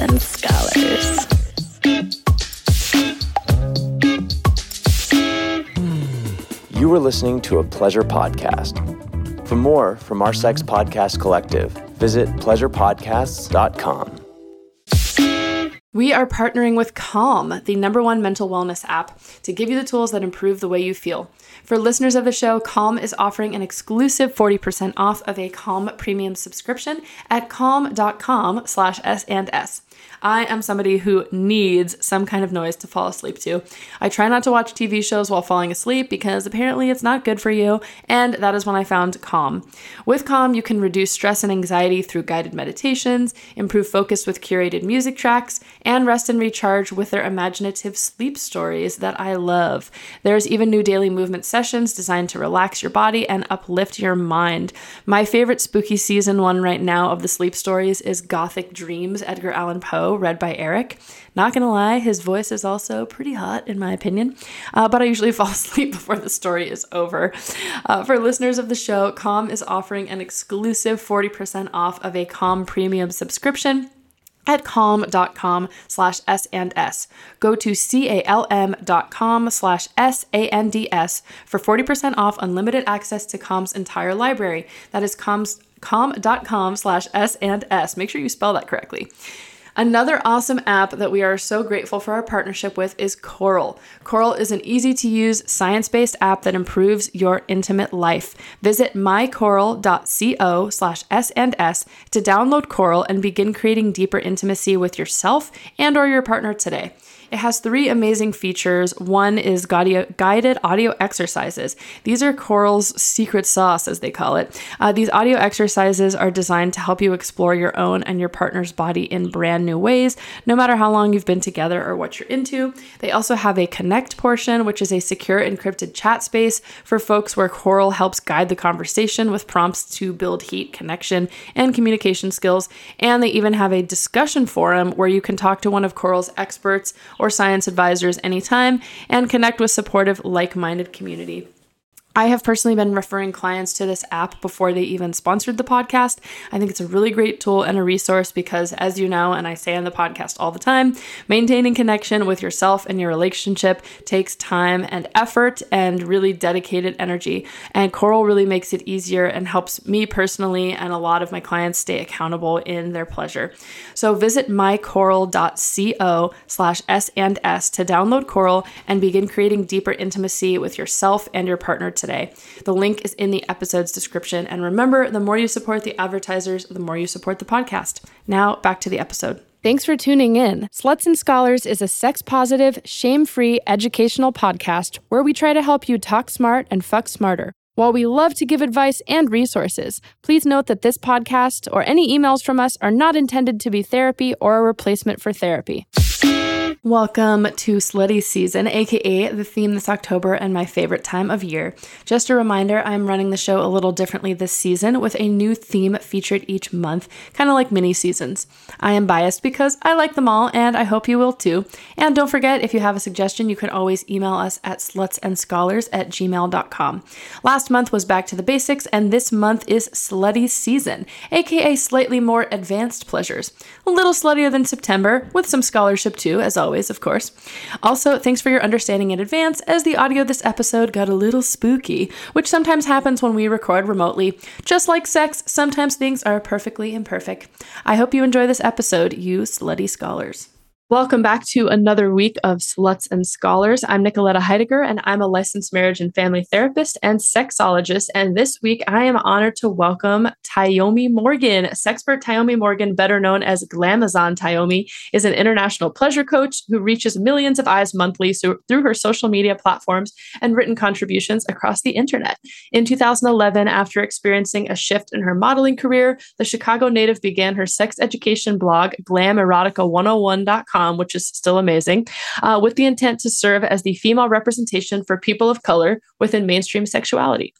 and Scholars. You were listening to a pleasure podcast. For more from our sex podcast collective, visit pleasurepodcasts.com. We are partnering with Calm, the number one mental wellness app, to give you the tools that improve the way you feel. For listeners of the show, Calm is offering an exclusive 40% off of a Calm premium subscription at calm.com slash S and S. I am somebody who needs some kind of noise to fall asleep to. I try not to watch TV shows while falling asleep because apparently it's not good for you, and that is when I found Calm. With Calm, you can reduce stress and anxiety through guided meditations, improve focus with curated music tracks, and rest and recharge with their imaginative sleep stories that I love. There's even new daily movement sessions designed to relax your body and uplift your mind. My favorite spooky season one right now of the sleep stories is Gothic Dreams, Edgar Allan Poe, read by Eric. Not gonna lie, his voice is also pretty hot in my opinion, uh, but I usually fall asleep before the story is over. Uh, for listeners of the show, Calm is offering an exclusive 40% off of a Calm premium subscription at calm.com slash S and S. Go to C-A-L-M.com slash S-A-N-D-S for 40% off unlimited access to Calm's entire library. That is Calm's calm.com slash S and S. Make sure you spell that correctly. Another awesome app that we are so grateful for our partnership with is Coral. Coral is an easy to use, science based app that improves your intimate life. Visit mycoral.co slash S&S to download Coral and begin creating deeper intimacy with yourself and or your partner today. It has three amazing features. One is guided audio exercises. These are Coral's secret sauce, as they call it. Uh, these audio exercises are designed to help you explore your own and your partner's body in brand new ways, no matter how long you've been together or what you're into. They also have a connect portion, which is a secure encrypted chat space for folks where Coral helps guide the conversation with prompts to build heat, connection, and communication skills. And they even have a discussion forum where you can talk to one of Coral's experts or science advisors anytime and connect with supportive, like minded community. I have personally been referring clients to this app before they even sponsored the podcast. I think it's a really great tool and a resource because, as you know, and I say on the podcast all the time, maintaining connection with yourself and your relationship takes time and effort and really dedicated energy. And Coral really makes it easier and helps me personally and a lot of my clients stay accountable in their pleasure. So visit mycoral.co slash S and S to download Coral and begin creating deeper intimacy with yourself and your partner today. The link is in the episode's description. And remember, the more you support the advertisers, the more you support the podcast. Now, back to the episode. Thanks for tuning in. Sluts and Scholars is a sex positive, shame free educational podcast where we try to help you talk smart and fuck smarter. While we love to give advice and resources, please note that this podcast or any emails from us are not intended to be therapy or a replacement for therapy. Welcome to Slutty Season, aka the theme this October and my favorite time of year. Just a reminder, I'm running the show a little differently this season with a new theme featured each month, kind of like mini seasons. I am biased because I like them all, and I hope you will too. And don't forget, if you have a suggestion, you can always email us at slutsandscholars at gmail.com. Last month was Back to the Basics, and this month is Slutty Season, aka slightly more advanced pleasures. A little sluttier than September, with some scholarship too, as always always, of course. Also, thanks for your understanding in advance, as the audio this episode got a little spooky, which sometimes happens when we record remotely. Just like sex, sometimes things are perfectly imperfect. I hope you enjoy this episode, you slutty scholars. Welcome back to another week of Sluts and Scholars. I'm Nicoletta Heidegger, and I'm a licensed marriage and family therapist and sexologist. And this week, I am honored to welcome Tyomi Morgan. Sexpert Tyomi Morgan, better known as Glamazon Tyomi, is an international pleasure coach who reaches millions of eyes monthly through her social media platforms and written contributions across the internet. In 2011, after experiencing a shift in her modeling career, the Chicago native began her sex education blog, glamerotica101.com com, which is still amazing, uh, with the intent to serve as the female representation for people of color within mainstream sexuality.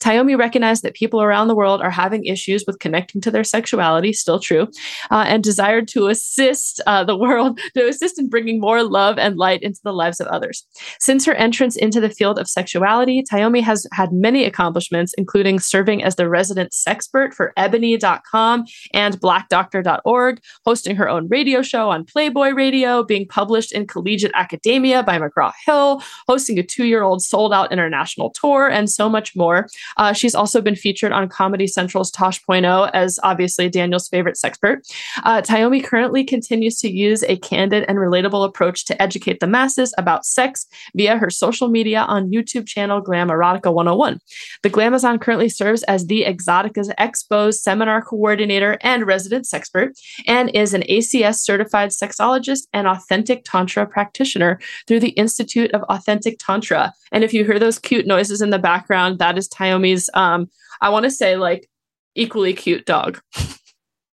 Tyomi recognized that people around the world are having issues with connecting to their sexuality, still true, uh, and desired to assist uh, the world, to assist in bringing more love and light into the lives of others. Since her entrance into the field of sexuality, Tyomi has had many accomplishments, including serving as the resident sexpert for ebony.com and blackdoctor.org, hosting her own radio show on Playboy Radio, being published in Collegiate Academia by McGraw Hill, hosting a two year old sold out international tour, and so much more. Uh, she's also been featured on Comedy Central's Tosh.0 as obviously Daniel's favorite sexpert. Uh, Tyomi currently continues to use a candid and relatable approach to educate the masses about sex via her social media on YouTube channel Glam Erotica 101. The Glamazon currently serves as the Exxxotica's Expo seminar coordinator and resident sexpert, and is an ACS certified sexologist and authentic Tantra practitioner through the Institute of Authentic Tantra. And if you hear those cute noises in the background, that is Tyomi's, um, I want to say, like, equally cute dog.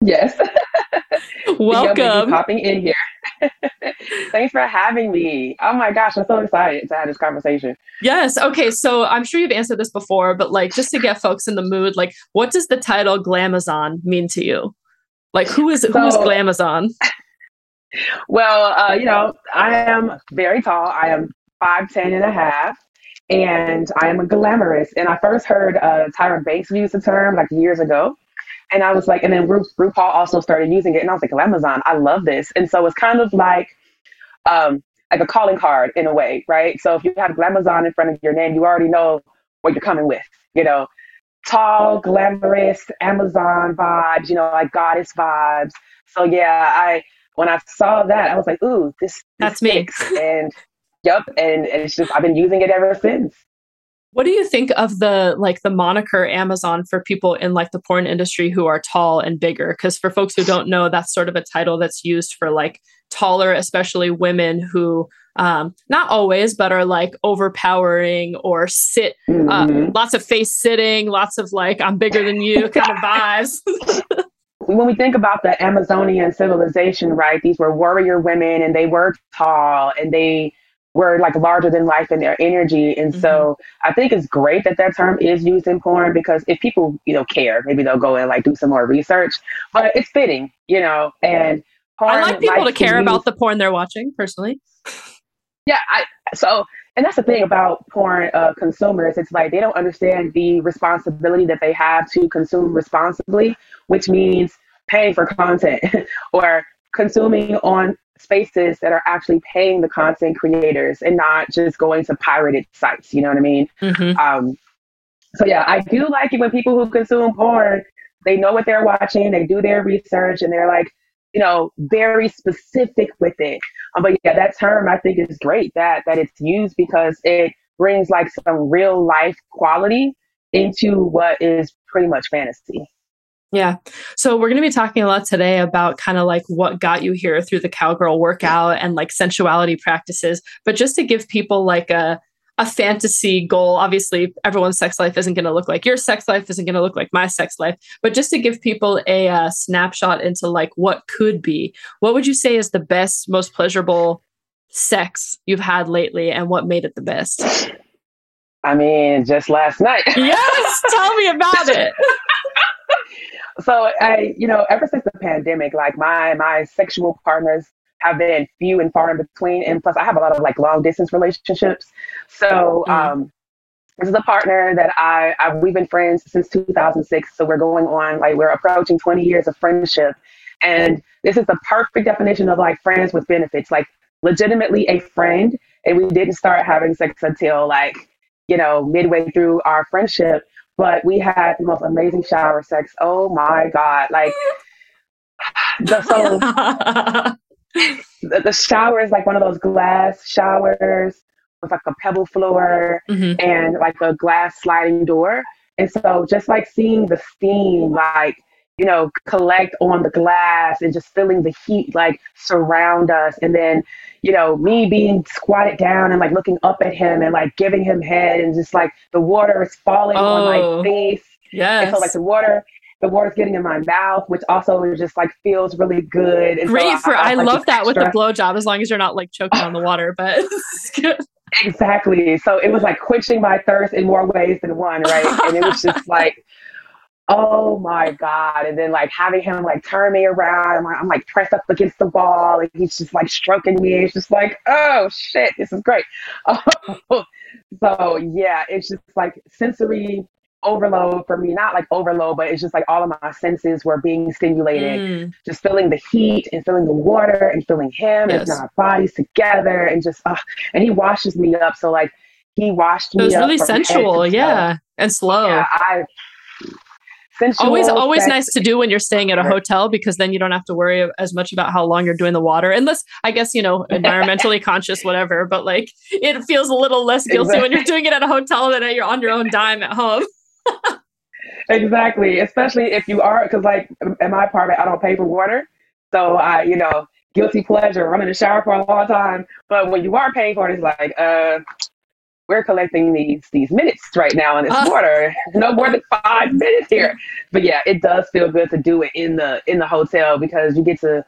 Yes. Welcome. popping in here. Thanks for having me. Oh my gosh, I'm so excited to have this conversation. Yes. Okay. So I'm sure you've answered this before, but like just to get folks in the mood, like what does the title Glamazon mean to you? Like who is who is Glamazon? Well, uh, you know, I am very tall. I am 5'10 and a half. And I am a glamorous. And I first heard uh, Tyra Banks use the term like years ago. And I was like, and then Ru- RuPaul also started using it. And I was like, Glamazon, I love this. And so it's kind of like, um, like a calling card in a way, right? So if you have Glamazon in front of your name, you already know what you're coming with, you know, tall, glamorous, Amazon vibes, you know, like goddess vibes. So yeah, I when I saw that, I was like, ooh, this, this that's me. and yep, and, and it's just I've been using it ever since. What do you think of the like the moniker Amazon for people in like the porn industry who are tall and bigger? Because for folks who don't know, that's sort of a title that's used for like taller, especially women who um, not always, but are like overpowering or sit, uh, mm-hmm. lots of face sitting, lots of like I'm bigger than you kind of vibes. when we think about the Amazonian civilization, right, these were warrior women and they were tall and they were like larger than life in their energy. And mm-hmm. so I think it's great that that term is used in porn because if people, you know, care, maybe they'll go and like do some more research, but it's fitting, you know, and I like people to care about the porn they're watching personally. Yeah. I, so, and that's the thing about porn uh, consumers. It's like they don't understand the responsibility that they have to consume responsibly, which means paying for content or consuming on spaces that are actually paying the content creators and not just going to pirated sites. You know what I mean? Mm-hmm. Um, so yeah, I do like it when people who consume porn, they know what they're watching, they do their research, and they're like, you know, very specific with it. Um, but yeah, that term I think is great that that it's used because it brings like some real life quality into what is pretty much fantasy. Yeah. So we're going to be talking a lot today about kind of like what got you here through the cowgirl workout and like sensuality practices. But just to give people like a a fantasy goal. Obviously, everyone's sex life isn't going to look like your sex life, isn't going to look like my sex life. But just to give people a uh, snapshot into like what could be, what would you say is the best, most pleasurable sex you've had lately, and what made it the best? I mean, just last night. yes, tell me about it. so I, you know, ever since the pandemic, like my my sexual partners have been few and far in between, and plus I have a lot of like long distance relationships. So mm-hmm. um, this is a partner that I, I we've been friends since 2006. So we're going on like we're approaching 20 years of friendship, and this is the perfect definition of like friends with benefits, like legitimately a friend. And we didn't start having sex until like you know midway through our friendship but we had the most amazing shower sex. Oh my God. Like, the, so the, the, shower is like one of those glass showers with like a pebble floor mm-hmm. and like a glass sliding door. And so just like seeing the steam, like, you know, collect on the glass and just feeling the heat like surround us. And then, you know, me being squatted down and like looking up at him and like giving him head and just like the water is falling oh, on my oh, face. Yeah. And so like the water the water's getting in my mouth, which also just like feels really good. And Great so for I, I like, love that extra. with the blowjob as long as you're not like choking on the water, but exactly. So it was like quenching my thirst in more ways than one, right? And it was just like, oh my god! And then like having him like turn me around, I'm like, I'm like pressed up against the wall, and he's just like stroking me. It's just like, oh shit, this is great. so yeah, it's just like sensory overload for me, not like overload, but it's just like all of my senses were being stimulated. Mm. Just feeling the heat and feeling the water and feeling him yes. and our bodies together and just, uh, and he washes me up. So like he washed me up. It was really sensual. Yeah. And slow. Yeah. I, Sensual, always always sex. nice to do when you're staying at a hotel because then you don't have to worry as much about how long you're doing the water unless i guess you know environmentally conscious whatever but like it feels a little less guilty exactly. when you're doing it at a hotel than you're on your own dime at home exactly. Especially if you are, because like in my apartment, I don't pay for water. So I, you know, guilty pleasure, running the shower for a long time. But when you are paying for it, it's like, uh, we're collecting these these minutes right now in this uh. water. No more than five minutes here. But yeah, it does feel good to do it in the in the hotel because you get to.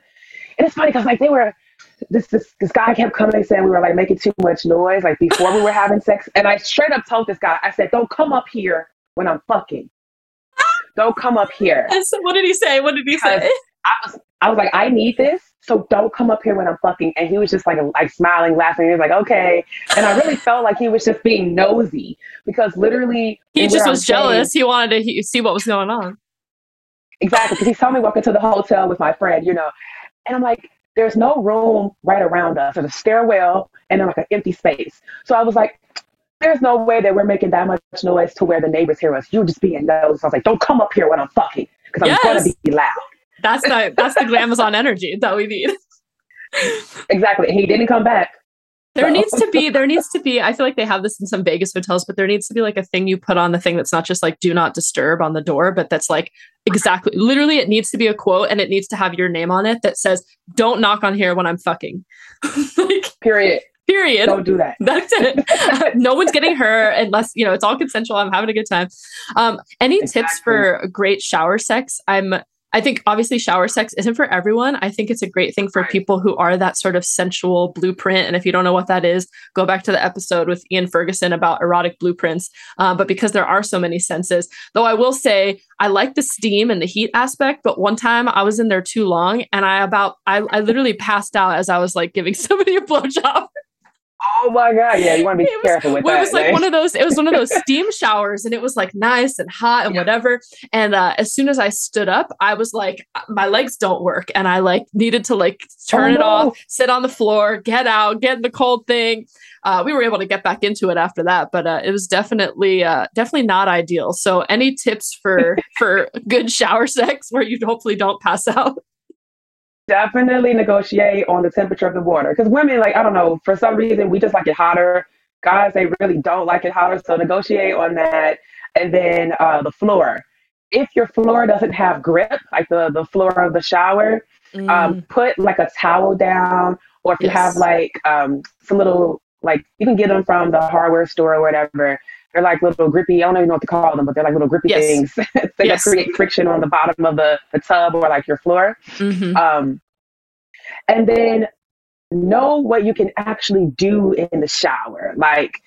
And it's funny because like they were this, this this guy kept coming saying we were like making too much noise like before we were having sex and i straight up told this guy i said don't come up here when I'm fucking. don't come up here. So what did he say? What did he say? I was, I was like, I need this, so don't come up here when I'm fucking. And he was just like, like smiling, laughing. He was like, okay. And I really felt like he was just being nosy because literally he just was jealous. Saying, he wanted to see what was going on. Exactly, because he saw me walk into the hotel with my friend, you know, and I'm like, there's no room right around us. There's a stairwell and then like an empty space. So I was like, there's no way that we're making that much noise to where the neighbors hear us. You just being. So I was like, don't come up here when I'm fucking because yes. I'm going to be loud. That's the that's the glamazon energy that we need. exactly. He didn't come back. There so. needs to be there needs to be I feel like they have this in some Vegas hotels, but there needs to be like a thing you put on the thing that's not just like do not disturb on the door, but that's like exactly literally it needs to be a quote and it needs to have your name on it that says don't knock on here when I'm fucking. like, Period. Period. Don't do that. That's it. no one's getting hurt unless, you know, it's all consensual. I'm having a good time. Um, any exactly. tips for great shower sex? I'm I think obviously shower sex isn't for everyone. I think it's a great thing for people who are that sort of sensual blueprint. And if you don't know what that is, go back to the episode with Ian Ferguson about erotic blueprints. Uh, but because there are so many senses, though I will say I like the steam and the heat aspect. But one time I was in there too long and I about, I, I literally passed out as I was like giving somebody a blowjob. Oh my god! Yeah, you want to be careful with well, that. It was like one of those. It was one of those steam showers, and it was like nice and hot and yeah. whatever. And uh, as soon as I stood up, I was like, my legs don't work, and I like needed to like turn oh, it no. off, sit on the floor, get out, get in the cold thing. Uh, we were able to get back into it after that, but uh, it was definitely uh, definitely not ideal. So, any tips for for good shower sex where you hopefully don't pass out? Definitely negotiate on the temperature of the water. Because women like i don't know for some reason we just like it hotter. Guys they really don't like it hotter so negotiate on that. And then uh, the floor. If your floor doesn't have grip like the, the floor of the shower um, mm. um, put like a towel down or if yes. you have like um, some little like you can get them from the hardware store or whatever they're like little grippy. I don't even know what to call them, but they're like little grippy yes. things that yes. create friction on the bottom of the, the tub or like your floor. Mm-hmm. Um, and then know what you can actually do in the shower. Like,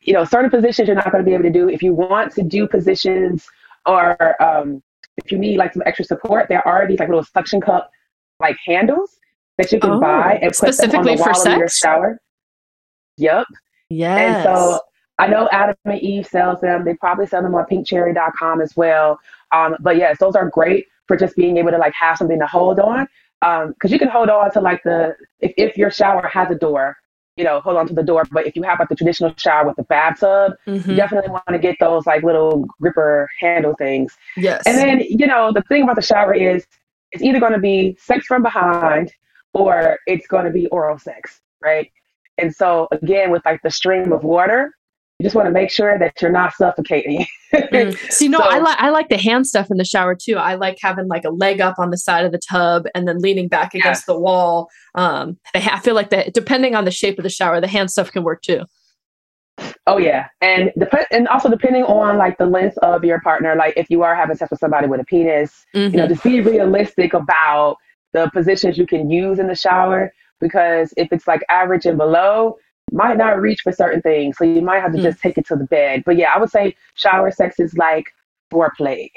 you know, certain positions you're not going to be able to do. If you want to do positions or um, if you need like some extra support, there are these like little suction cup like handles that you can oh, buy and put them on the wall of your shower. Yep. Yes. And so I know Adam and Eve sells them. They probably sell them on pinkcherry.com as well. Um, but yes, those are great for just being able to like have something to hold on. Um, cause you can hold on to like the, if, if your shower has a door, you know, hold on to the door. But if you have like the traditional shower with the bathtub, mm-hmm. you definitely want to get those like little gripper handle things. Yes. And then, you know, the thing about the shower is it's either going to be sex from behind or it's going to be oral sex, right? And so again, with like the stream of water, you just want to make sure that you're not suffocating. mm. See, no, so, I like I like the hand stuff in the shower too. I like having like a leg up on the side of the tub and then leaning back against yes. the wall. Um, I feel like that depending on the shape of the shower, the hand stuff can work too. Oh yeah, and dep- and also depending on like the length of your partner, like if you are having sex with somebody with a penis, mm-hmm. you know, mm-hmm. just be realistic about the positions you can use in the shower because if it's like average and below, might not reach for certain things, so you might have to mm-hmm. just take it to the bed. But yeah, I would say shower sex is like foreplay.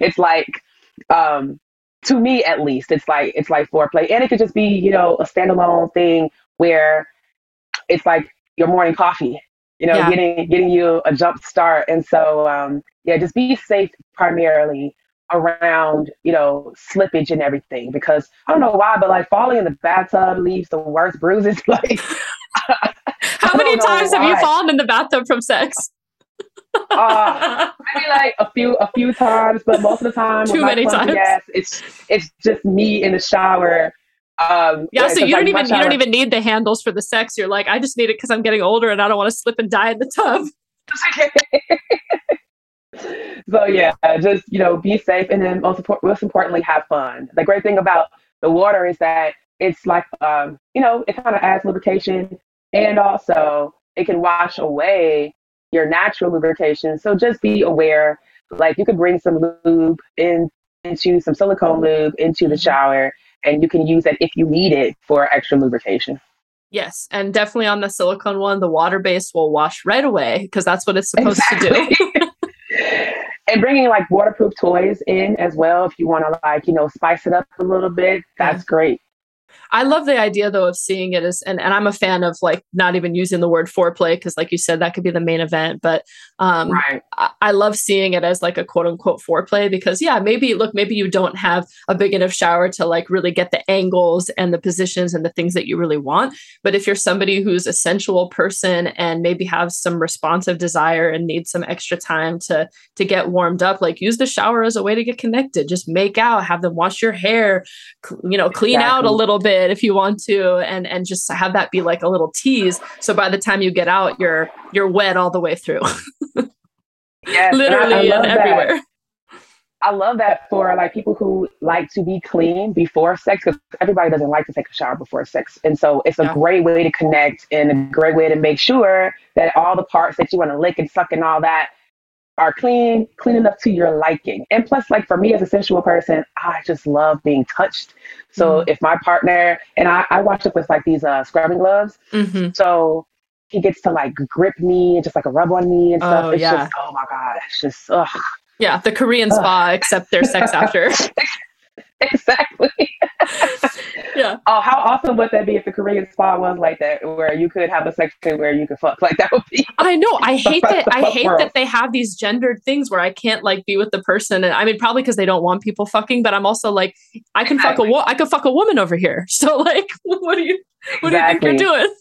it's like um to me at least, it's like it's like foreplay, and it could just be you know a standalone thing where it's like your morning coffee you know, yeah. getting getting you a jump start. And so, um, yeah, just be safe primarily around, you know, slippage and everything. Because I don't know why, but like falling in the bathtub leaves the worst bruises. Like, how many times have you fallen in the bathtub from sex? uh, maybe like a few a few times, but most of the time, too many times. Yes, it's it's just me in the shower um, yeah, so you don't even you don't even need the handles for the sex. You're like, I just need it because I'm getting older and I don't want to slip and die in the tub. so yeah, just you know, be safe and then most most importantly, have fun. The great thing about the water is that it's like um, you know, it kind of adds lubrication and also it can wash away your natural lubrication. So just be aware. Like you could bring some lube in into some silicone lube into the mm-hmm. shower and you can use it if you need it for extra lubrication. Yes, and definitely on the silicone one, the water base will wash right away because that's what it's supposed exactly. to do. and bringing like waterproof toys in as well if you want to like you know spice it up a little bit that's yeah. great I love the idea though of seeing it as, and, and I'm a fan of like not even using the word foreplay because, like you said, that could be the main event. But um, right. I, I, love seeing it as like a quote unquote foreplay because, yeah, maybe look, maybe you don't have a big enough shower to like really get the angles and the positions and the things that you really want. But if you're somebody who's a sensual person and maybe have some responsive desire and need some extra time to to get warmed up, like use the shower as a way to get connected. Just make out, have them wash your hair, you know, clean exactly. out a little bit if you want to and and just have that be like a little tease so by the time you get out you're you're wet all the way through yes, literally and everywhere I love that for like people who like to be clean before sex because everybody doesn't like to take a shower before sex. And so it's a yeah. great way to connect and a great way to make sure that all the parts that you want to lick and suck and all that are clean, clean enough to your liking. And plus, like for me as a sensual person, I just love being touched. So mm-hmm. if my partner and I, I watch it with like these uh, scrubbing gloves, mm-hmm. so he gets to like grip me and just like a rub on me and stuff. Oh, it's yeah. just oh my god, it's just ugh. Yeah, the Korean spa, except there's sex after. exactly. yeah. Oh, how awesome would that be if the Korean spa was like that, where you could have a section where you could fuck? Like that would be. I know. I hate that. I hate world. that they have these gendered things where I can't like be with the person, and I mean probably because they don't want people fucking, but I'm also like, I can exactly. fuck a wo- I could fuck a woman over here. So like, what do you what exactly. do you think you're doing?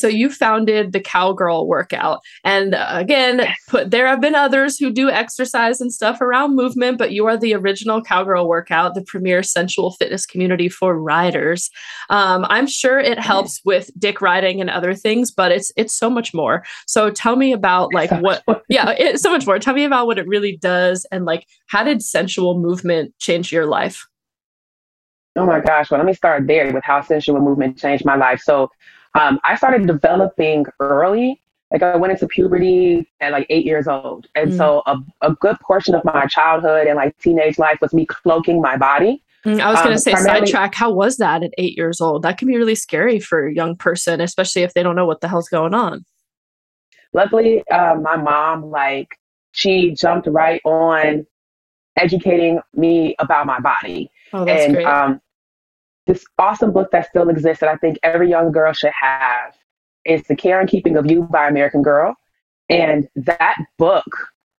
So you founded the Cowgirl Workout. And uh, again, put, there have been others who do exercise and stuff around movement, but you are the original Cowgirl Workout, the premier sensual fitness community for riders. Um, I'm sure it helps with dick riding and other things, but it's it's so much more. So tell me about like what yeah, it's so much more. Tell me about what it really does and like how did sensual movement change your life? Oh my gosh. Well, let me start there with how sensual movement changed my life. So um, I started developing early. Like I went into puberty at like eight years old. And mm. so a, a good portion of my childhood and like teenage life was me cloaking my body. Mm, I was going to um, say sidetrack. How was that at eight years old? That can be really scary for a young person, especially if they don't know what the hell's going on. Luckily, uh, my mom, like, she jumped right on educating me about my body. Oh, that's and great. Um, this awesome book that still exists that I think every young girl should have is The Care and Keeping of You by American Girl. And that book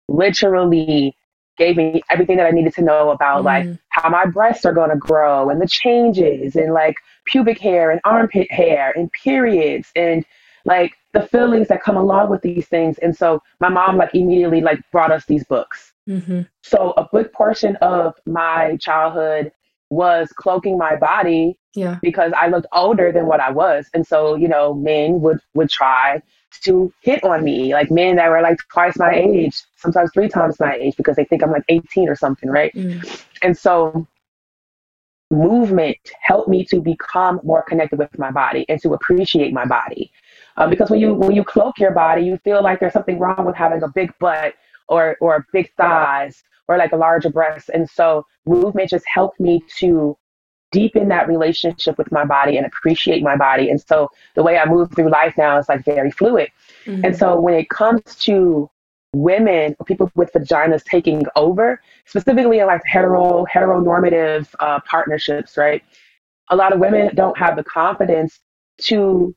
literally gave me everything that I needed to know about mm. like how my breasts are going to grow and the changes and like pubic hair and armpit hair and periods and like the feelings that come along with these things. And so my mom like immediately like brought us these books. Mm-hmm. So a big portion of my childhood was cloaking my body yeah. because I looked older than what I was. And so, you know, men would would try to hit on me, like men that were like twice my age, sometimes three times my age because they think I'm like 18 or something, right? Mm. And so movement helped me to become more connected with my body and to appreciate my body. Uh, because when you when you cloak your body, you feel like there's something wrong with having a big butt or or big thighs or like a larger breast. And so movement just helped me to deepen that relationship with my body and appreciate my body. And so the way I move through life now is like very fluid. Mm-hmm. And so when it comes to women or people with vaginas taking over, specifically in like hetero heteronormative uh, partnerships, right? A lot of women don't have the confidence to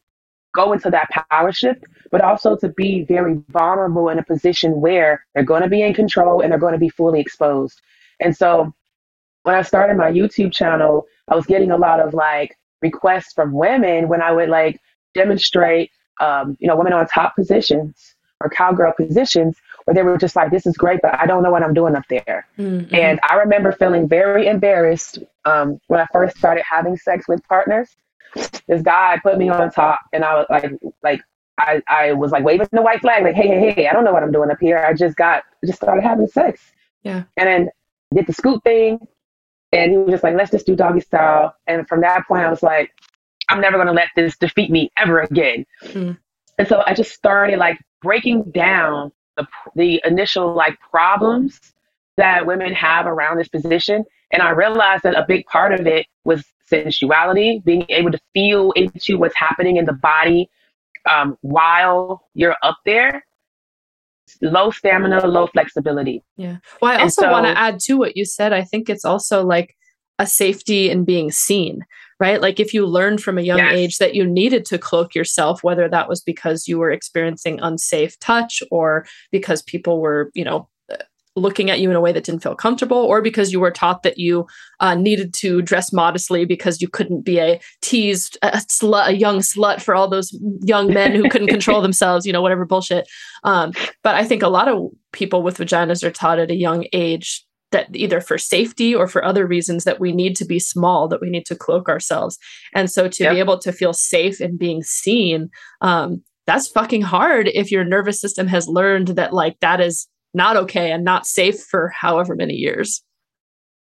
go into that power shift, but also to be very vulnerable in a position where they're going to be in control and they're going to be fully exposed. And so when I started my YouTube channel, I was getting a lot of like requests from women when I would like demonstrate, um, you know, women on top positions or cowgirl positions where they were just like, this is great, but I don't know what I'm doing up there. Mm-hmm. And I remember feeling very embarrassed um, when I first started having sex with partners. This guy put me on top, and I was like, like I, I was like waving the white flag, like, hey, hey, hey, I don't know what I'm doing up here. I just got, just started having sex. Yeah. And then did the scoop thing. And he was just like, let's just do doggy style. And from that point, I was like, I'm never going to let this defeat me ever again. Mm. And so I just started like breaking down the, the initial like problems that women have around this position. And I realized that a big part of it was sensuality, being able to feel into what's happening in the body um, while you're up there. Low stamina, low flexibility. Yeah. Well, I also so, want to add to what you said. I think it's also like a safety in being seen right? Like if you learned from a young yes. age that you needed to cloak yourself, whether that was because you were experiencing unsafe touch or because people were, you know, looking at you in a way that didn't feel comfortable, or because you were taught that you uh, needed to dress modestly because you couldn't be a teased, a, slut, a young slut for all those young men who couldn't control themselves, you know, whatever bullshit. Um, but I think a lot of people with vaginas are taught at a young age that either for safety or for other reasons that we need to be small, that we need to cloak ourselves. And so to yep. be able to feel safe and being seen, um, that's fucking hard if your nervous system has learned that like that is not okay and not safe for however many years.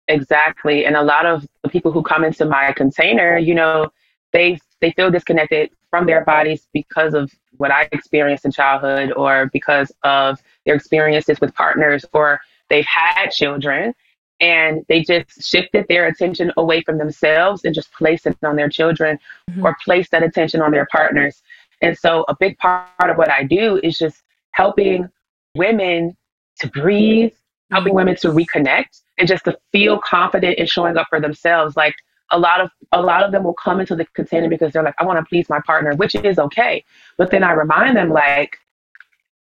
Exactly. And a lot of the people who come into my container, you know, they they feel disconnected from their bodies because of what I experienced in childhood or because of their experiences with partners or they've had children and they just shifted their attention away from themselves and just placed it on their children mm-hmm. or placed that attention on their partners. And so a big part of what I do is just helping women to breathe, helping women to reconnect and just to feel confident in showing up for themselves. Like a lot of a lot of them will come into the container because they're like, I want to please my partner, which is okay. But then I remind them like,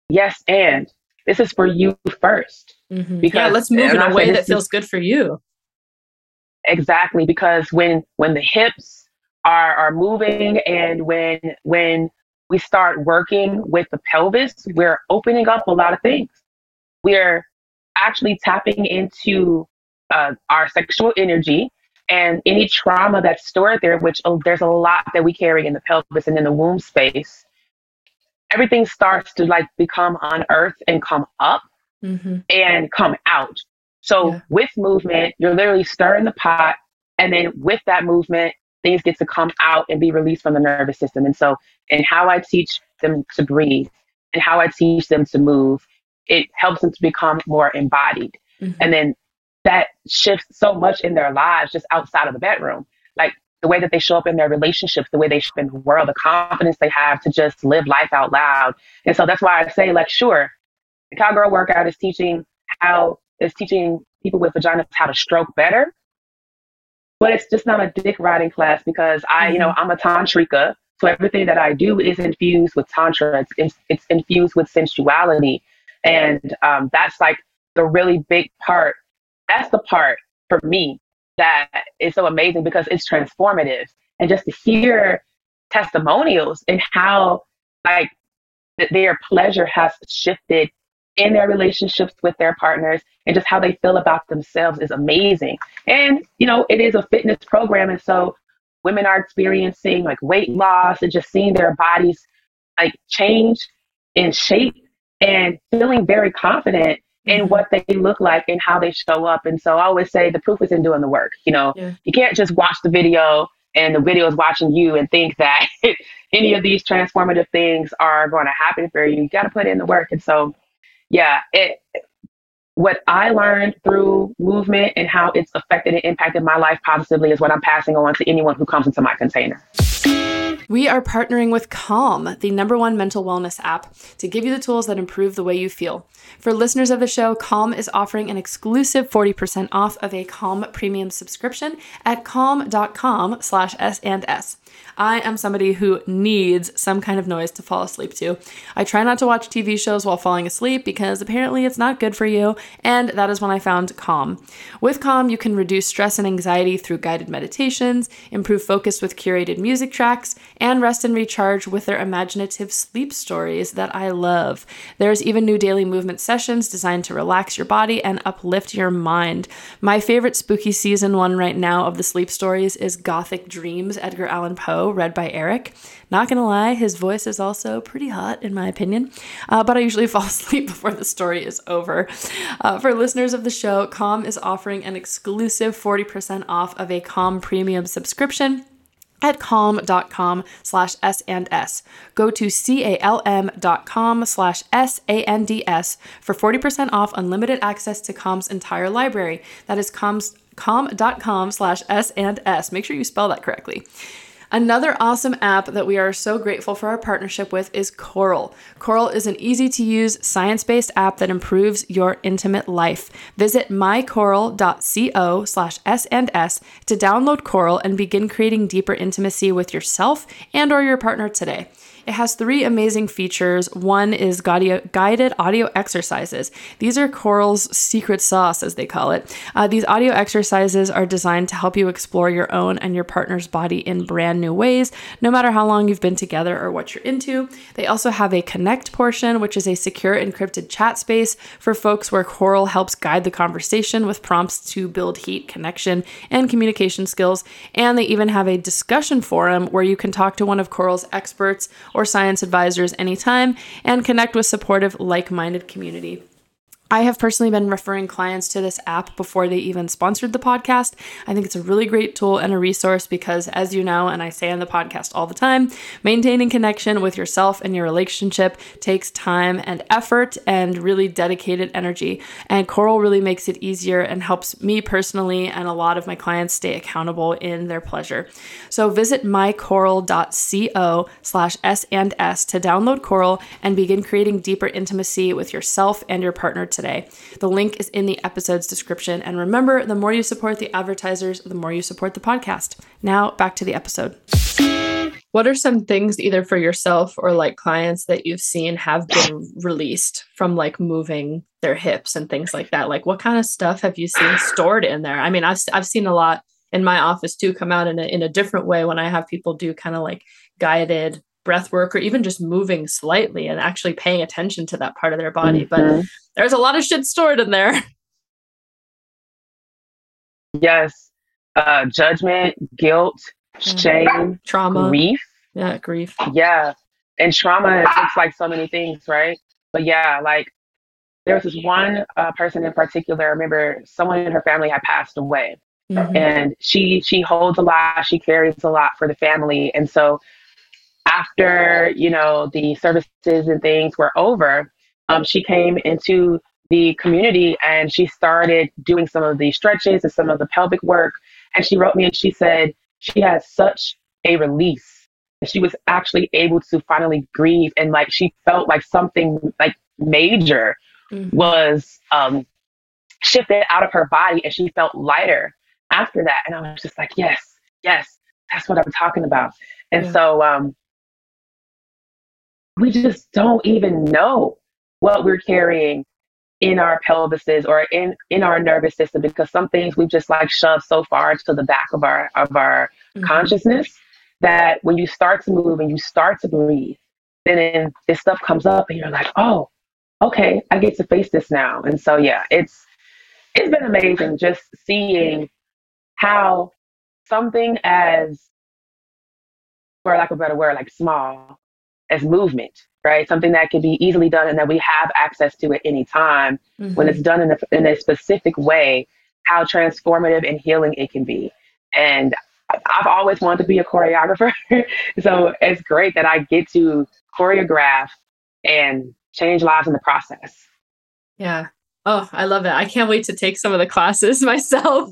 yes, and this is for you 1st mm-hmm. Because yeah, let's move in a way that feels good for you. Exactly, because when when the hips are are moving and when when we start working with the pelvis, we're opening up a lot of things. We're actually tapping into uh, our sexual energy and any trauma that's stored there, which oh, there's a lot that we carry in the pelvis and in the womb space everything starts to like become unearthed and come up mm-hmm. and come out. So yeah. with movement, you're literally stirring the pot. And then with that movement, things get to come out and be released from the nervous system. And so, and how I teach them to breathe and how I teach them to move, it helps them to become more embodied. Mm-hmm. And then that shifts so much in their lives just outside of the bedroom. Like the way that they show up in their relationships, the way they show up in the world, the confidence they have to just live life out loud. And so that's why I say, like, sure, the cowgirl workout is teaching how is teaching people with vaginas how to stroke better. But it's just not a dick riding class because I, you know, mm-hmm. I'm a tantrika. So everything that I do is infused with tantra. It's, it's infused with sensuality. And um, that's like the really big part. That's the part for me that is so amazing because it's transformative. And just to hear testimonials and how like their pleasure has shifted in their relationships with their partners and just how they feel about themselves is amazing. And, you know, it is a fitness program. And so women are experiencing like weight loss and just seeing their bodies like change in shape and feeling very confident in mm-hmm. what they look like and how they show up. And so I always say the proof is in doing the work. You know, yeah. you can't just watch the video and the video is watching you and think that any of these transformative things are going to happen for you, you got to put in the work. And so, yeah, it, what I learned through movement and how it's affected and impacted my life positively is what I'm passing on to anyone who comes into my container. We are partnering with Calm, the number one mental wellness app, to give you the tools that improve the way you feel. For listeners of the show, Calm is offering an exclusive 40% off of a Calm premium subscription at calm.com slash S and S. I am somebody who needs some kind of noise to fall asleep to. I try not to watch TV shows while falling asleep because apparently it's not good for you, and that is when I found Calm. With Calm, you can reduce stress and anxiety through guided meditations, improve focus with curated music tracks, and rest and recharge with their imaginative sleep stories that I love. There's even new daily movement sessions designed to relax your body and uplift your mind. My favorite spooky season one right now of the sleep stories is Gothic Dreams, Edgar Allan Poe, read by Eric. Not gonna lie, his voice is also pretty hot in my opinion, uh, but I usually fall asleep before the story is over. Uh, for listeners of the show, Calm is offering an exclusive 40% off of a Calm premium subscription at calm.com slash S and S. Go to C-A-L-M.com slash S-A-N-D-S for 40% off unlimited access to Calm's entire library. That is calm's, calm.com slash S and S. Make sure you spell that correctly. Another awesome app that we are so grateful for our partnership with is Coral. Coral is an easy to use, science based app that improves your intimate life. Visit mycoral.co slash S&S to download Coral and begin creating deeper intimacy with yourself and or your partner today. It has three amazing features. One is guided audio exercises. These are Coral's secret sauce, as they call it. Uh, these audio exercises are designed to help you explore your own and your partner's body in brand new ways, no matter how long you've been together or what you're into. They also have a connect portion, which is a secure encrypted chat space for folks where Coral helps guide the conversation with prompts to build heat, connection, and communication skills. And they even have a discussion forum where you can talk to one of Coral's experts or science advisors anytime and connect with supportive, like minded community. I have personally been referring clients to this app before they even sponsored the podcast. I think it's a really great tool and a resource because, as you know, and I say on the podcast all the time, maintaining connection with yourself and your relationship takes time and effort and really dedicated energy. And Coral really makes it easier and helps me personally and a lot of my clients stay accountable in their pleasure. So visit mycoral.co slash S and S to download Coral and begin creating deeper intimacy with yourself and your partner today today. The link is in the episode's description. And remember, the more you support the advertisers, the more you support the podcast. Now, back to the episode. What are some things, either for yourself or like clients, that you've seen have been released from like moving their hips and things like that? Like, what kind of stuff have you seen stored in there? I mean, I've, I've seen a lot in my office too come out in a, in a different way when I have people do kind of like guided breath work or even just moving slightly and actually paying attention to that part of their body. Mm-hmm. But there's a lot of shit stored in there. Yes. Uh, judgment, guilt, mm-hmm. shame, trauma, grief. Yeah, grief. Yeah. And trauma looks like so many things, right? But yeah, like there was this one uh, person in particular. I remember someone in her family had passed away, mm-hmm. and she she holds a lot. She carries a lot for the family, and so after you know the services and things were over, um, she came into the community and she started doing some of the stretches and some of the pelvic work. And she wrote me and she said she had such a release. She was actually able to finally grieve and like she felt like something like major mm-hmm. was um, shifted out of her body and she felt lighter after that. And I was just like, yes, yes, that's what I'm talking about. And yeah. so um, we just don't even know what we're carrying in our pelvises or in in our nervous system because some things we've just like shoved so far to the back of our of our mm-hmm. consciousness that when you start to move and you start to breathe then this stuff comes up and you're like oh okay i get to face this now and so yeah it's it's been amazing just seeing how something as for lack of a better word like small as movement, right? Something that can be easily done and that we have access to at any time mm-hmm. when it's done in a, in a specific way, how transformative and healing it can be. And I've always wanted to be a choreographer. so it's great that I get to choreograph and change lives in the process. Yeah. Oh, I love it. I can't wait to take some of the classes myself.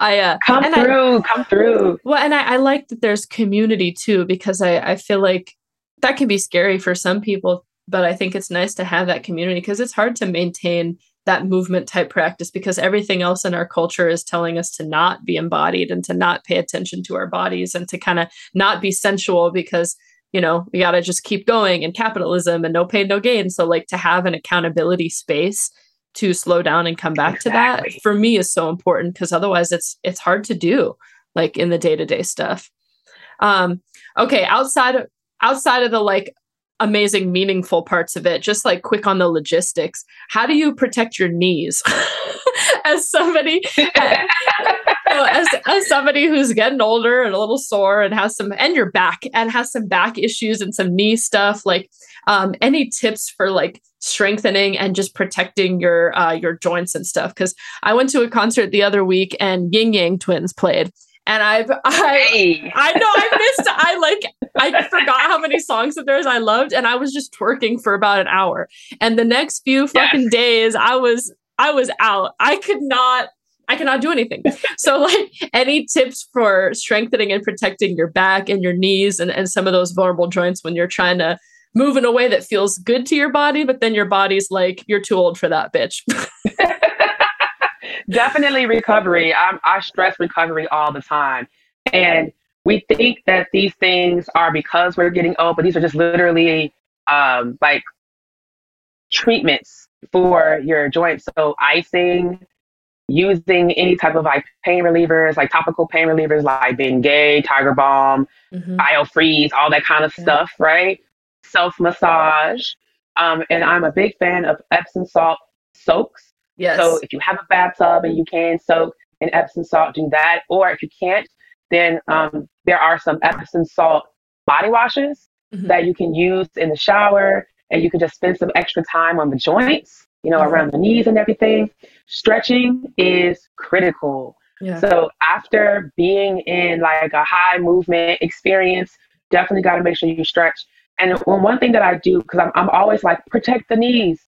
I uh, come through, I, come through. Well, and I, I like that there's community too, because I, I feel like that can be scary for some people, but I think it's nice to have that community because it's hard to maintain that movement type practice because everything else in our culture is telling us to not be embodied and to not pay attention to our bodies and to kind of not be sensual because you know we got to just keep going and capitalism and no pain no gain so like to have an accountability space to slow down and come back exactly. to that for me is so important because otherwise it's it's hard to do like in the day-to-day stuff um okay outside of outside of the like amazing, meaningful parts of it, just like quick on the logistics. How do you protect your knees? as somebody as, as somebody who's getting older and a little sore and has some and your back and has some back issues and some knee stuff like um, any tips for like strengthening and just protecting your uh, your joints and stuff because i went to a concert the other week and Ying Yang Twins played and I've I hey. I know I missed I like I forgot how many songs of theirs I loved and I was just twerking for about an hour. And the next few fucking yes. days I was I was out. I could not I cannot do anything. so like any tips for strengthening and protecting your back and your knees and, and some of those vulnerable joints when you're trying to move in a way that feels good to your body, but then your body's like, you're too old for that bitch. definitely recovery. I'm, I stress recovery all the time. And we think that these things are because we're getting old, but these are just literally um, like treatments for your joints. So icing, using any type of like pain relievers, like topical pain relievers like Bengay, Tiger Balm, mm-hmm. Biofreeze, all that kind of stuff, right? Self massage. Um, and I'm a big fan of Epsom salt soaks. Yes. So if you have a bathtub and you can soak in Epsom salt, do that. Or if you can't, then um, there are some Epsom salt body washes mm-hmm. that you can use in the shower, and you can just spend some extra time on the joints, you know, mm-hmm. around the knees and everything. Stretching is critical. Yeah. So after being in like a high movement experience, definitely got to make sure you stretch. And one thing that I do, because I'm, I'm always like, protect the knees.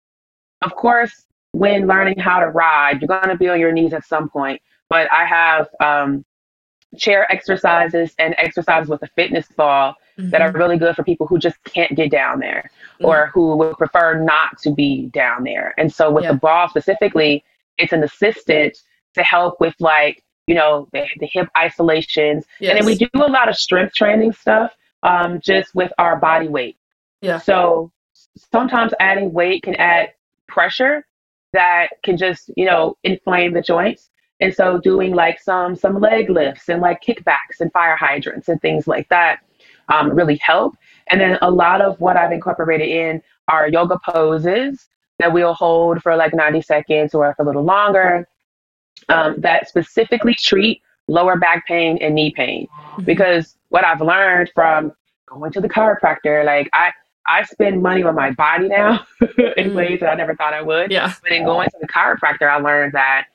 Of course, when learning how to ride, you're going to be on your knees at some point. But I have um, chair exercises and exercises with a fitness ball mm-hmm. that are really good for people who just can't get down there mm-hmm. or who would prefer not to be down there. And so with yeah. the ball specifically, it's an assistant to help with like, you know, the, the hip isolations. Yes. And then we do a lot of strength training stuff um, just with our body weight. Yeah. So sometimes adding weight can add pressure that can just, you know, inflame the joints. And so doing like some some leg lifts and like kickbacks and fire hydrants and things like that um, really help. And then a lot of what I've incorporated in are yoga poses that we'll hold for like 90 seconds or a little longer um, that specifically treat lower back pain and knee pain. Mm-hmm. Because what I've learned from going to the chiropractor, like I I spend money on my body now in mm. ways that I never thought I would. Yeah. But in going to the chiropractor, I learned that,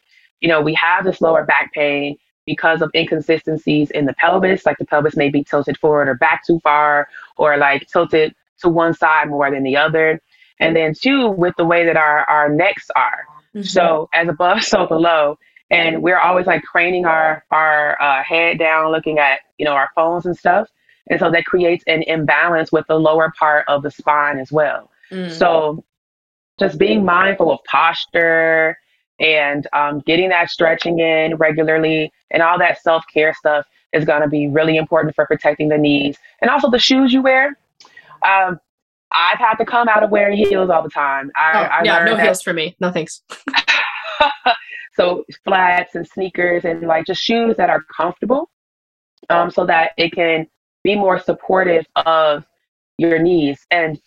you know, we have this lower back pain because of inconsistencies in the pelvis. Like the pelvis may be tilted forward or back too far, or like tilted to one side more than the other. And then two, with the way that our, our necks are. Mm-hmm. So as above, so below. And we're always like craning our, our uh, head down, looking at, you know, our phones and stuff. And so that creates an imbalance with the lower part of the spine as well. Mm. So just being mindful of posture and um, getting that stretching in regularly and all that self care stuff is going to be really important for protecting the knees and also the shoes you wear. Um, I've had to come out of wearing heels all the time. I, oh, I yeah, no that- heels for me. No thanks. so flats and sneakers and like just shoes that are comfortable um, so that it can be more supportive of your knees and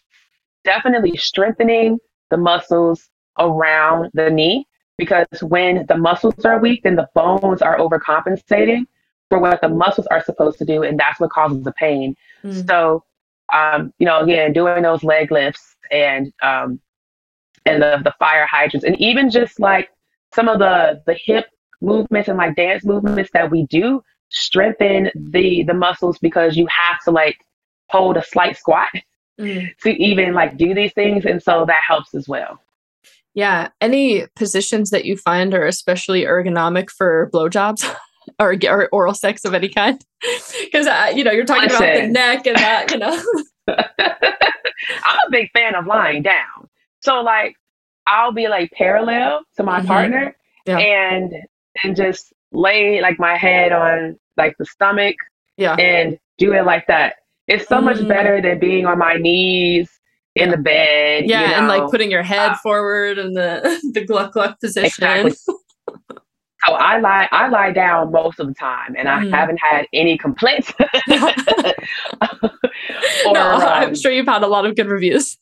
definitely strengthening the muscles around the knee because when the muscles are weak, then the bones are overcompensating for what the muscles are supposed to do, and that's what causes the pain. Mm. So, um, you know, again, doing those leg lifts and um, and the the fire hydrants, and even just like some of the the hip movements and like dance movements that we do strengthen the the muscles because you have to like hold a slight squat mm. to even like do these things and so that helps as well yeah any positions that you find are especially ergonomic for blowjobs or, or oral sex of any kind because uh, you know you're talking Listen. about the neck and that you know i'm a big fan of lying down so like i'll be like parallel to my mm-hmm. partner yeah. and and just lay like my head on like the stomach yeah. and do it like that. It's so mm. much better than being on my knees in the bed. Yeah, you know? and like putting your head uh, forward in the the gluck gluck position. Exactly. so I lie I lie down most of the time, and I mm. haven't had any complaints. or, no, I'm um, sure you've had a lot of good reviews.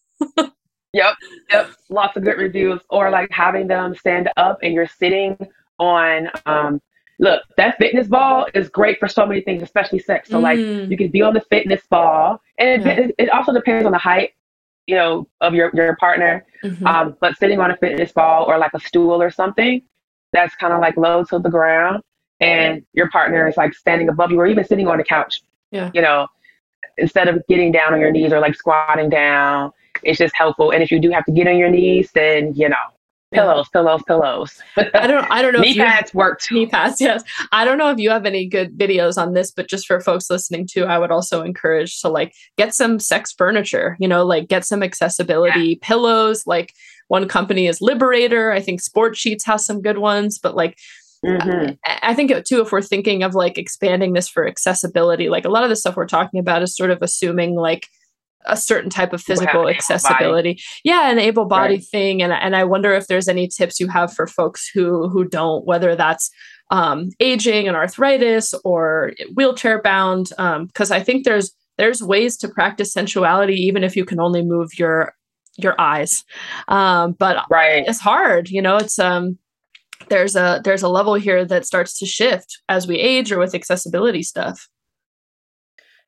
yep, yep, lots of good reviews. Or like having them stand up, and you're sitting on um, look, that fitness ball is great for so many things, especially sex. So, mm. like, you can be on the fitness ball, and yeah. it, it, also depends on the height, you know, of your your partner. Mm-hmm. Um, but sitting on a fitness ball or like a stool or something, that's kind of like low to the ground, and your partner is like standing above you, or even sitting on the couch. Yeah, you know, instead of getting down on your knees or like squatting down, it's just helpful. And if you do have to get on your knees, then you know pillows, pillows, pillows. I don't, I don't know. knee pads have, work Knee pads, yes. I don't know if you have any good videos on this, but just for folks listening too, I would also encourage to like get some sex furniture. You know, like get some accessibility yeah. pillows. Like one company is Liberator. I think Sport Sheets has some good ones, but like. Mm-hmm. I think too, if we're thinking of like expanding this for accessibility, like a lot of the stuff we're talking about is sort of assuming like a certain type of physical accessibility. Yeah, an able body right. thing. And and I wonder if there's any tips you have for folks who who don't, whether that's um, aging and arthritis or wheelchair bound. Because um, I think there's there's ways to practice sensuality even if you can only move your your eyes. Um, but right. it's hard, you know. It's um there's a there's a level here that starts to shift as we age or with accessibility stuff.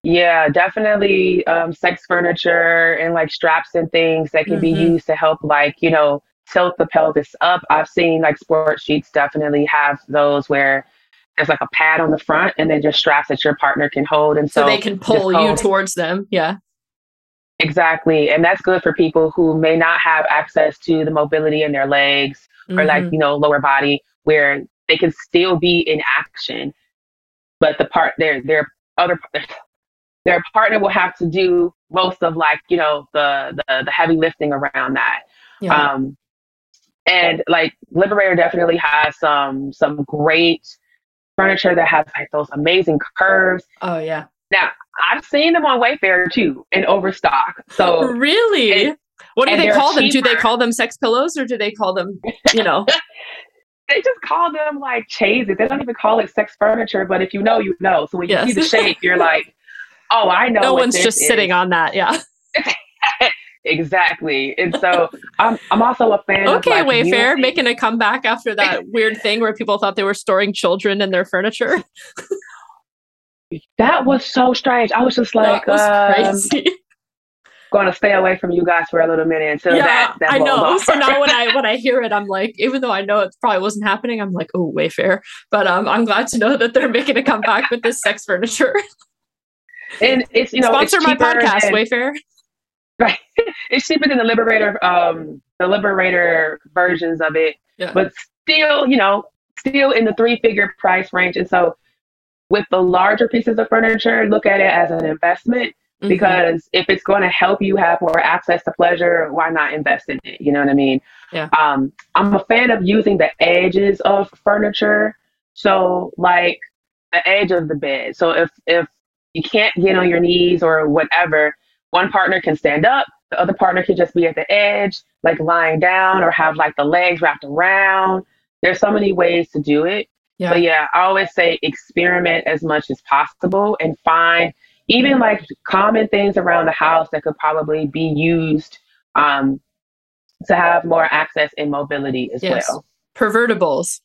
Yeah, definitely um, sex furniture and like straps and things that can mm-hmm. be used to help, like, you know, tilt the pelvis up. I've seen like sports sheets definitely have those where there's like a pad on the front and then just straps that your partner can hold. And so, so they can pull you towards them. Yeah. Exactly. And that's good for people who may not have access to the mobility in their legs mm-hmm. or like, mm-hmm. you know, lower body where they can still be in action. But the part there, there are other their partner will have to do most of like you know the the, the heavy lifting around that yeah. um and like liberator definitely has some some great furniture that has like those amazing curves oh yeah now i've seen them on wayfair too in overstock so really and, what do they call them cheaper. do they call them sex pillows or do they call them you know they just call them like chaises. They don't even call it sex furniture, but if you know, you know. So when you yes. see the shape, you're like, oh, I know. No one's just is. sitting on that. Yeah. exactly. And so I'm I'm also a fan okay, Wayfair making a comeback after that weird thing where people thought they were storing children in their furniture. that was so strange. I was just like, that was um, going to stay away from you guys for a little minute until yeah, that, that I know. so now when I when I hear it, I'm like, even though I know it probably wasn't happening, I'm like, oh, Wayfair. But um, I'm glad to know that they're making a comeback with this sex furniture and it's you know sponsor my podcast, than, Wayfair. Right, it's cheaper than the Liberator, um, the Liberator versions of it, yeah. but still, you know, still in the three-figure price range. And so, with the larger pieces of furniture, look at it as an investment mm-hmm. because if it's going to help you have more access to pleasure, why not invest in it? You know what I mean? Yeah. Um, I'm a fan of using the edges of furniture. So, like the edge of the bed. So if if you can't get on your knees or whatever, one partner can stand up, the other partner can just be at the edge, like lying down or have like the legs wrapped around. There's so many ways to do it. Yeah. But yeah, I always say experiment as much as possible and find even like common things around the house that could probably be used um, to have more access and mobility as yes. well. Pervertibles.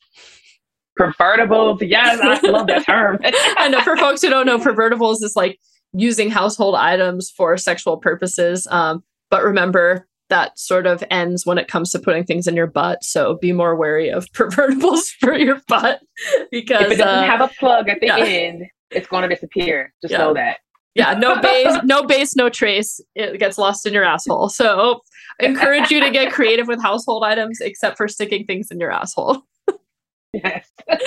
Pervertibles. Yes, I love that term. I know for folks who don't know, pervertibles is like using household items for sexual purposes. Um, but remember, that sort of ends when it comes to putting things in your butt. So be more wary of pervertibles for your butt because if it doesn't uh, have a plug at the yeah. end, it's going to disappear. Just Yeah. know that. yeah, no base, no base, no trace. It gets lost in your asshole. So I encourage you to get creative with household items, except for sticking things in your asshole. Yes.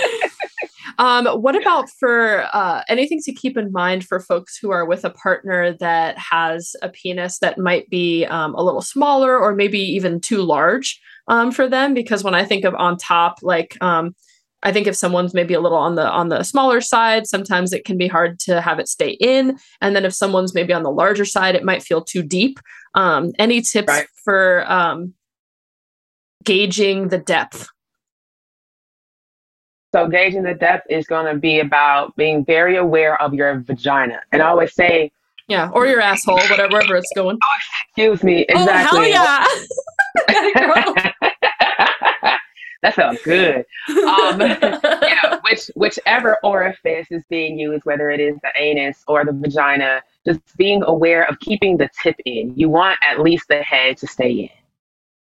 Um, what about for uh, anything to keep in mind for folks who are with a partner that has a penis that might be um, a little smaller or maybe even too large um, for them? Because when I think of on top, like um, I think if someone's maybe a little on the on the smaller side, sometimes it can be hard to have it stay in. And then if someone's maybe on the larger side, it might feel too deep. Um, any tips Right. for um, gauging the depth? So gauging the depth is going to be about being very aware of your vagina. And I always say, Yeah, or your asshole, whatever wherever it's going. excuse me, exactly. Oh hell yeah! that felt good. Um, yeah, which whichever orifice is being used, whether it is the anus or the vagina, just being aware of keeping the tip in. You want at least the head to stay in.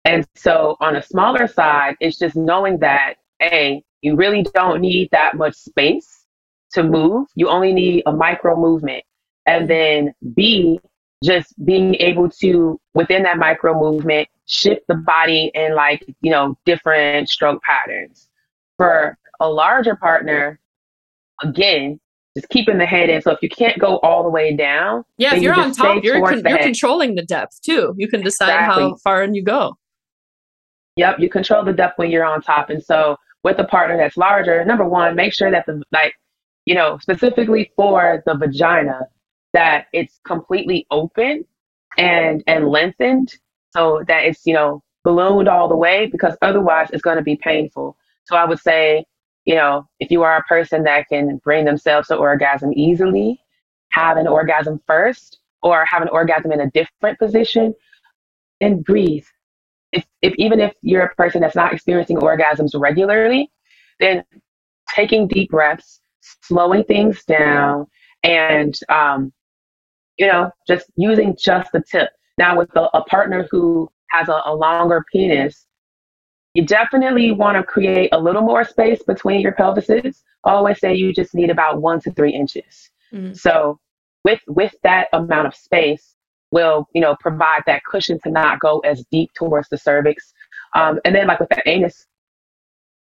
And so on a smaller side, it's just knowing that A, you really don't need that much space to move. You only need a micro movement. And then B, just being able to, within that micro movement, shift the body in like, you know, different stroke patterns. For a larger partner, again, just keeping the head in. So if you can't go all the way down, yeah, if then you you're on top, you're con- you're head. controlling the depth too. You can decide how far in you go. Yep, you control the depth when you're on top. And so with a partner that's larger, number one, make sure that the like, you know, specifically for the vagina, that it's completely open and and lengthened so that it's, you know, ballooned all the way because otherwise it's going to be painful. So I would say, you know, if you are a person that can bring themselves to orgasm easily, have an orgasm first or have an orgasm in a different position and breathe if, if even if you're a person that's not experiencing orgasms regularly, then taking deep breaths, slowing things down, and um, you know, just using just the tip. Now, with a, a partner who has a, a longer penis, you definitely want to create a little more space between your pelvises. I always say you just need about one to three inches. Mhm. So, with with that amount of space, will you know provide that cushion to not go as deep towards the cervix. Um, and then, like with the anus,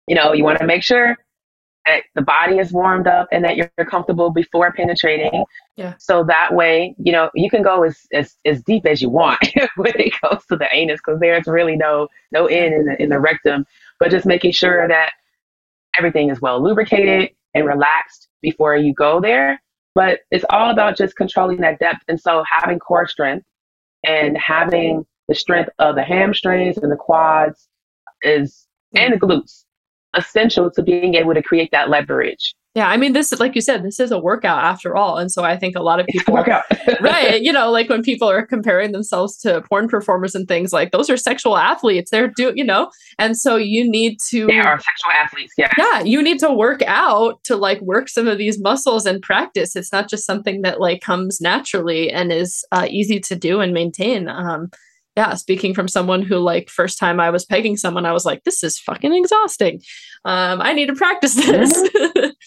you know, you want to make sure that the body is warmed up and that you're comfortable before penetrating. Yeah. So that way, you know, you can go as as, as deep as you want when it goes to the anus because there's really no no end in the in the rectum. But just making sure that everything is well lubricated and relaxed before you go there. But it's all about just controlling that depth. And so having core strength and having the strength of the hamstrings and the quads is and the glutes essential to being able to create that leverage. Yeah, I mean, this, like you said, this is a workout after all, and so I think a lot of people, Workout. right? You know, like when people are comparing themselves to porn performers and things, like those are sexual athletes. They're do, you know, and so you need to, They are sexual athletes. Yeah. yeah, you need to work out to like work some of these muscles and practice. It's not just something that like comes naturally and is uh, easy to do and maintain. Um, yeah, speaking from someone who like first time I was pegging someone, I was like, this is fucking exhausting. Um, I need to practice this.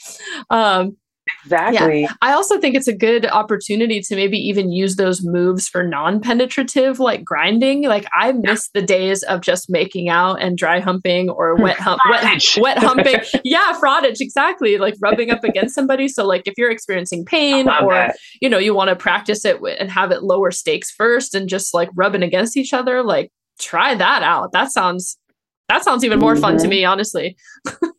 um, Exactly. I also think it's a good opportunity to maybe even use those moves for non-penetrative, like grinding. Like I miss the days of just making out and dry humping or wet hump, wet, wet humping. yeah, frottage, exactly. Like rubbing up against somebody. So like if you're experiencing pain or that. you know you want to practice it wi- and have it lower stakes first and just like rubbing against each other, like try that out. That sounds that sounds even more fun to Mhm. me, honestly.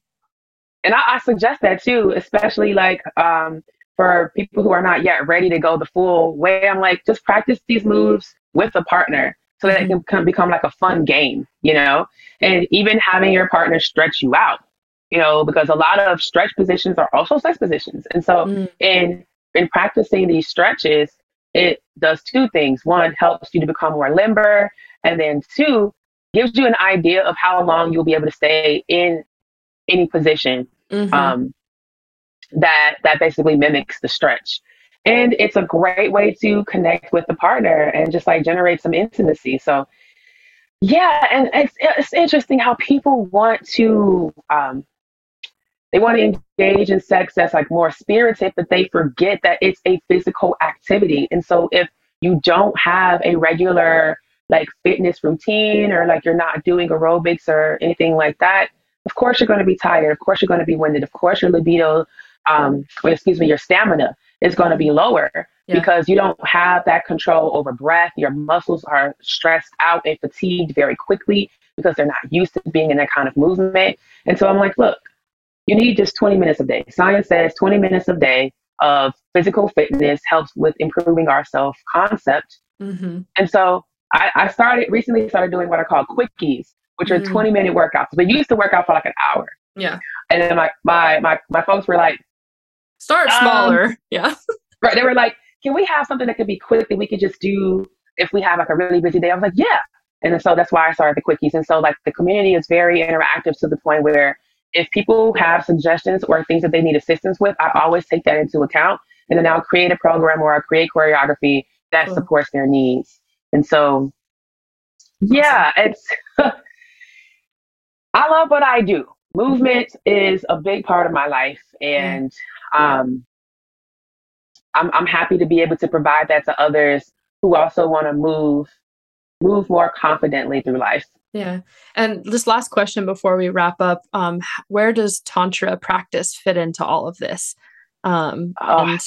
and I, I suggest that too, especially like um, for people who are not yet ready to go the full way. I'm like, just practice these moves with a partner so that it can, can become like a fun game, you know? And even having your partner stretch you out, you know, because a lot of stretch positions are also sex positions. And so Mm. in in practicing these stretches, it does two things. One helps you to become more limber, and then two gives you an idea of how long you'll be able to stay in any position Mhm. um, that that basically mimics the stretch. And it's a great way to connect with the partner and just like generate some intimacy. So Yeah, and it's it's interesting how people want to um, they want to engage in sex that's like more spirited, but they forget that it's a physical activity. And so if you don't have a regular like fitness routine or like you're not doing aerobics or anything like that, of course you're going to be tired. Of course you're going to be winded. Of course your libido, um, or excuse me, your stamina is going to be lower yeah. because you don't have that control over breath. Your muscles are stressed out and fatigued very quickly because they're not used to being in that kind of movement. And so I'm like, look, you need just 20 minutes a day. Science says 20 minutes a day of physical fitness helps with improving our self concept. Mm-hmm. And so I, I, started recently started doing what I call quickies, which are mm-hmm. 20 minute workouts. But you used to work out for like an hour. Yeah. And then my my my, my folks were like, start um, smaller. Um, yeah. right. They were like, can we have something that could be quick that we could just do if we have like a really busy day? I was like, yeah. And so that's why I started the quickies. And so like the community is very interactive to the point where if people have suggestions or things that they need assistance with, I always take that into account. And then I'll create a program or I'll create choreography that cool. supports their needs. And so, yeah, it's, I love what I do. Movement is a big part of my life. And um, I'm, I'm happy to be able to provide that to others who also want to move move more confidently through life. Yeah. And this last question before we wrap up um, where does Tantra practice fit into all of this? Um, oh. And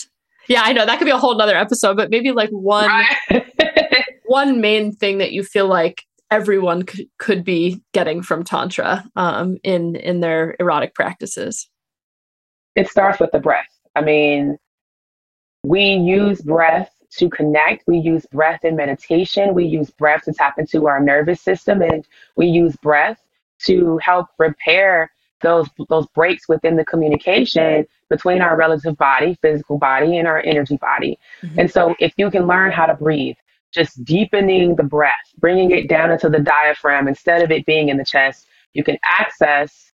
yeah, I know that could be a whole nother episode, but maybe like one, one main thing that you feel like everyone could, could be getting from Tantra um, in, in their erotic practices. It starts with the breath. I mean, we use breath to connect. We use breath in meditation. We use breath to tap into our nervous system, and we use breath to help repair those those breaks within the communication between our relative body, physical body, and our energy body. Mm-hmm. And so, if you can learn how to breathe, just deepening the breath, bringing it down into the diaphragm instead of it being in the chest, you can access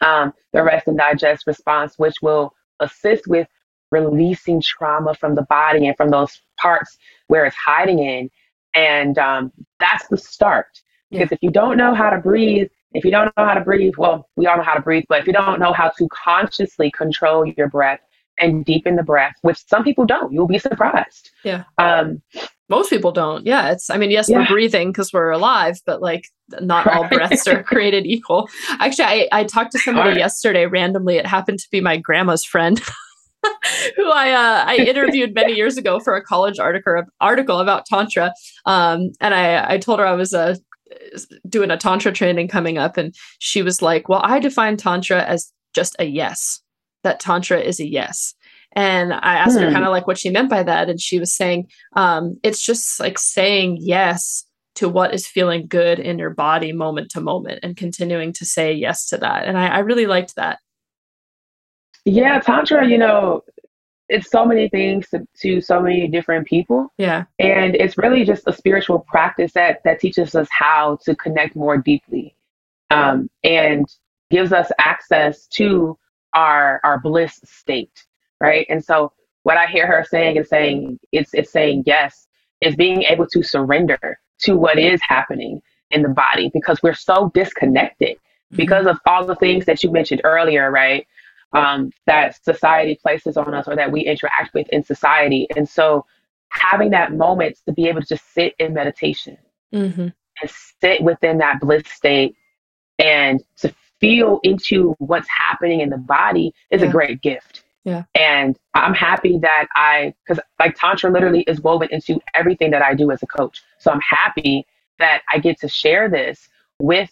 um, the rest and digest response, which will assist with releasing trauma from the body and from those parts where it's hiding in. And um, that's the start. Because yeah. if you don't know how to breathe, if you don't know how to breathe, well, we all know how to breathe, but if you don't know how to consciously control your breath and deepen the breath, which some people don't, you'll be surprised. Yeah. Um, most people don't. Yeah. It's, I mean, yes, yeah. we're breathing because we're alive, but like not right. all breaths are created equal. Actually, I, I talked to somebody right. yesterday randomly. It happened to be my grandma's friend. who I uh, I interviewed many years ago for a college article article about tantra, um, and I I told her I was uh, doing a tantra training coming up, and she was like, "Well, I define tantra as just a yes. That tantra is a yes." And I asked hmm. her kind of like what she meant by that, and she was saying um, it's just like saying yes to what is feeling good in your body moment to moment, and continuing to say yes to that. And I, I really liked that. Yeah, Tantra, you know, it's so many things to, to, so many different people. Yeah. And it's really just a spiritual practice that that teaches us how to connect more deeply. Um, and gives us access to our our bliss state. Right. And so what I hear her saying is saying it's it's saying yes, is being able to surrender to what is happening in the body because we're so disconnected mm-hmm. because of all the things that you mentioned earlier, right? um, that society places on us or that we interact with in society. And so having that moment to be able to just sit in meditation mm-hmm. and sit within that bliss state and to feel into what's happening in the body is yeah. a great gift. Yeah. And I'm happy that I, because like Tantra literally is woven into everything that I do as a coach. So I'm happy that I get to share this with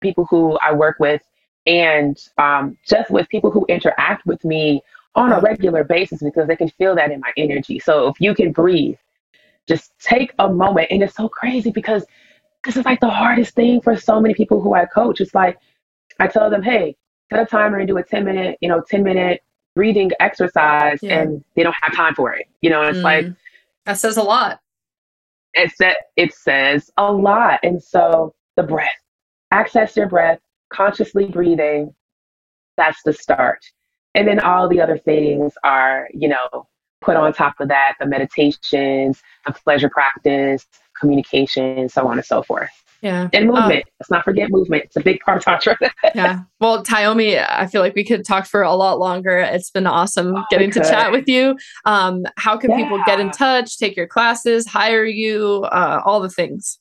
people who I work with and um, just with people who interact with me on a regular basis because they can feel that in my energy. So if you can breathe, just take a moment. And it's so crazy because this is like the hardest thing for so many people who I coach. It's like I tell them, hey, set a timer and do a 10 minute, you know, 10 minute breathing exercise yeah. and they don't have time for it. You know, it's mm. like that says a lot. It said it says a lot. And so the breath. Access your breath, consciously breathing, that's the start. And then all the other things are, you know, put on top of that the meditations, the pleasure practice, communication, so on and so forth. Yeah. And movement. Uh, Let's not forget movement. It's a big part of Tantra. yeah. Well, Tyomi, I feel like we could talk for a lot longer. It's been awesome oh, getting to chat with you. Um, how can yeah. people get in touch, take your classes, hire you, uh, all the things?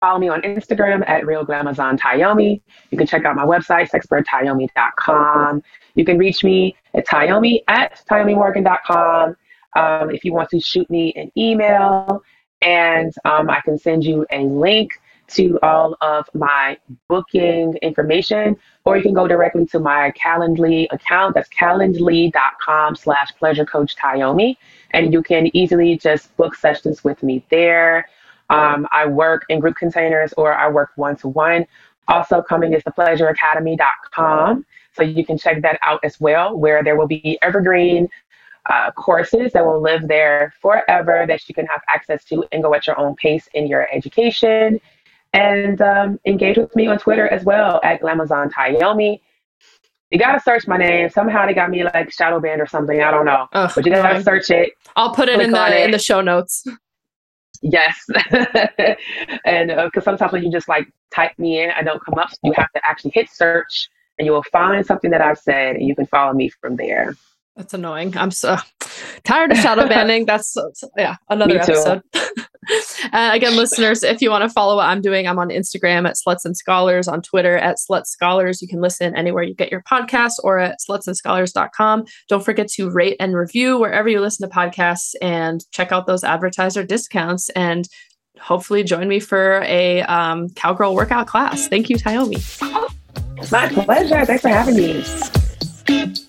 Follow me on Instagram at Real Glamazon Tyomi. You can check out my website, sexperttyomi.com. You can reach me at Tyomi at TyomiMorgan.com. Um, if you want to shoot me an email, and um, I can send you a link to all of my booking information, or you can go directly to my Calendly account. That's calendly.com slash pleasure coach Tyomi. And you can easily just book sessions with me there. Um, I work in group containers or I work one to one. Also, coming is the thepleasureacademy.com. So you can check that out as well, where there will be evergreen uh, courses that will live there forever that you can have access to and go at your own pace in your education. And um, engage with me on Twitter as well at Glamazon Tyomi. You gotta search my name. Somehow they got me like shadow banned or something. I don't know, Ugh, but you gotta search it. I'll put it in the it. in the show notes. Yes. and because uh, sometimes when you just like type me in, I don't come up. So you have to actually hit search and you will find something that I've said and you can follow me from there. That's annoying. I'm so tired of shadow banning. That's yeah, another episode. uh, again, listeners, if you want to follow what I'm doing, I'm on Instagram at Sluts and Scholars, on Twitter at Sluts Scholars. You can listen anywhere you get your podcasts or at slutsandscholars.com. Don't forget to rate and review wherever you listen to podcasts and check out those advertiser discounts and hopefully join me for a um, cowgirl workout class. Thank you, Tyomi. My pleasure. Thanks for having me.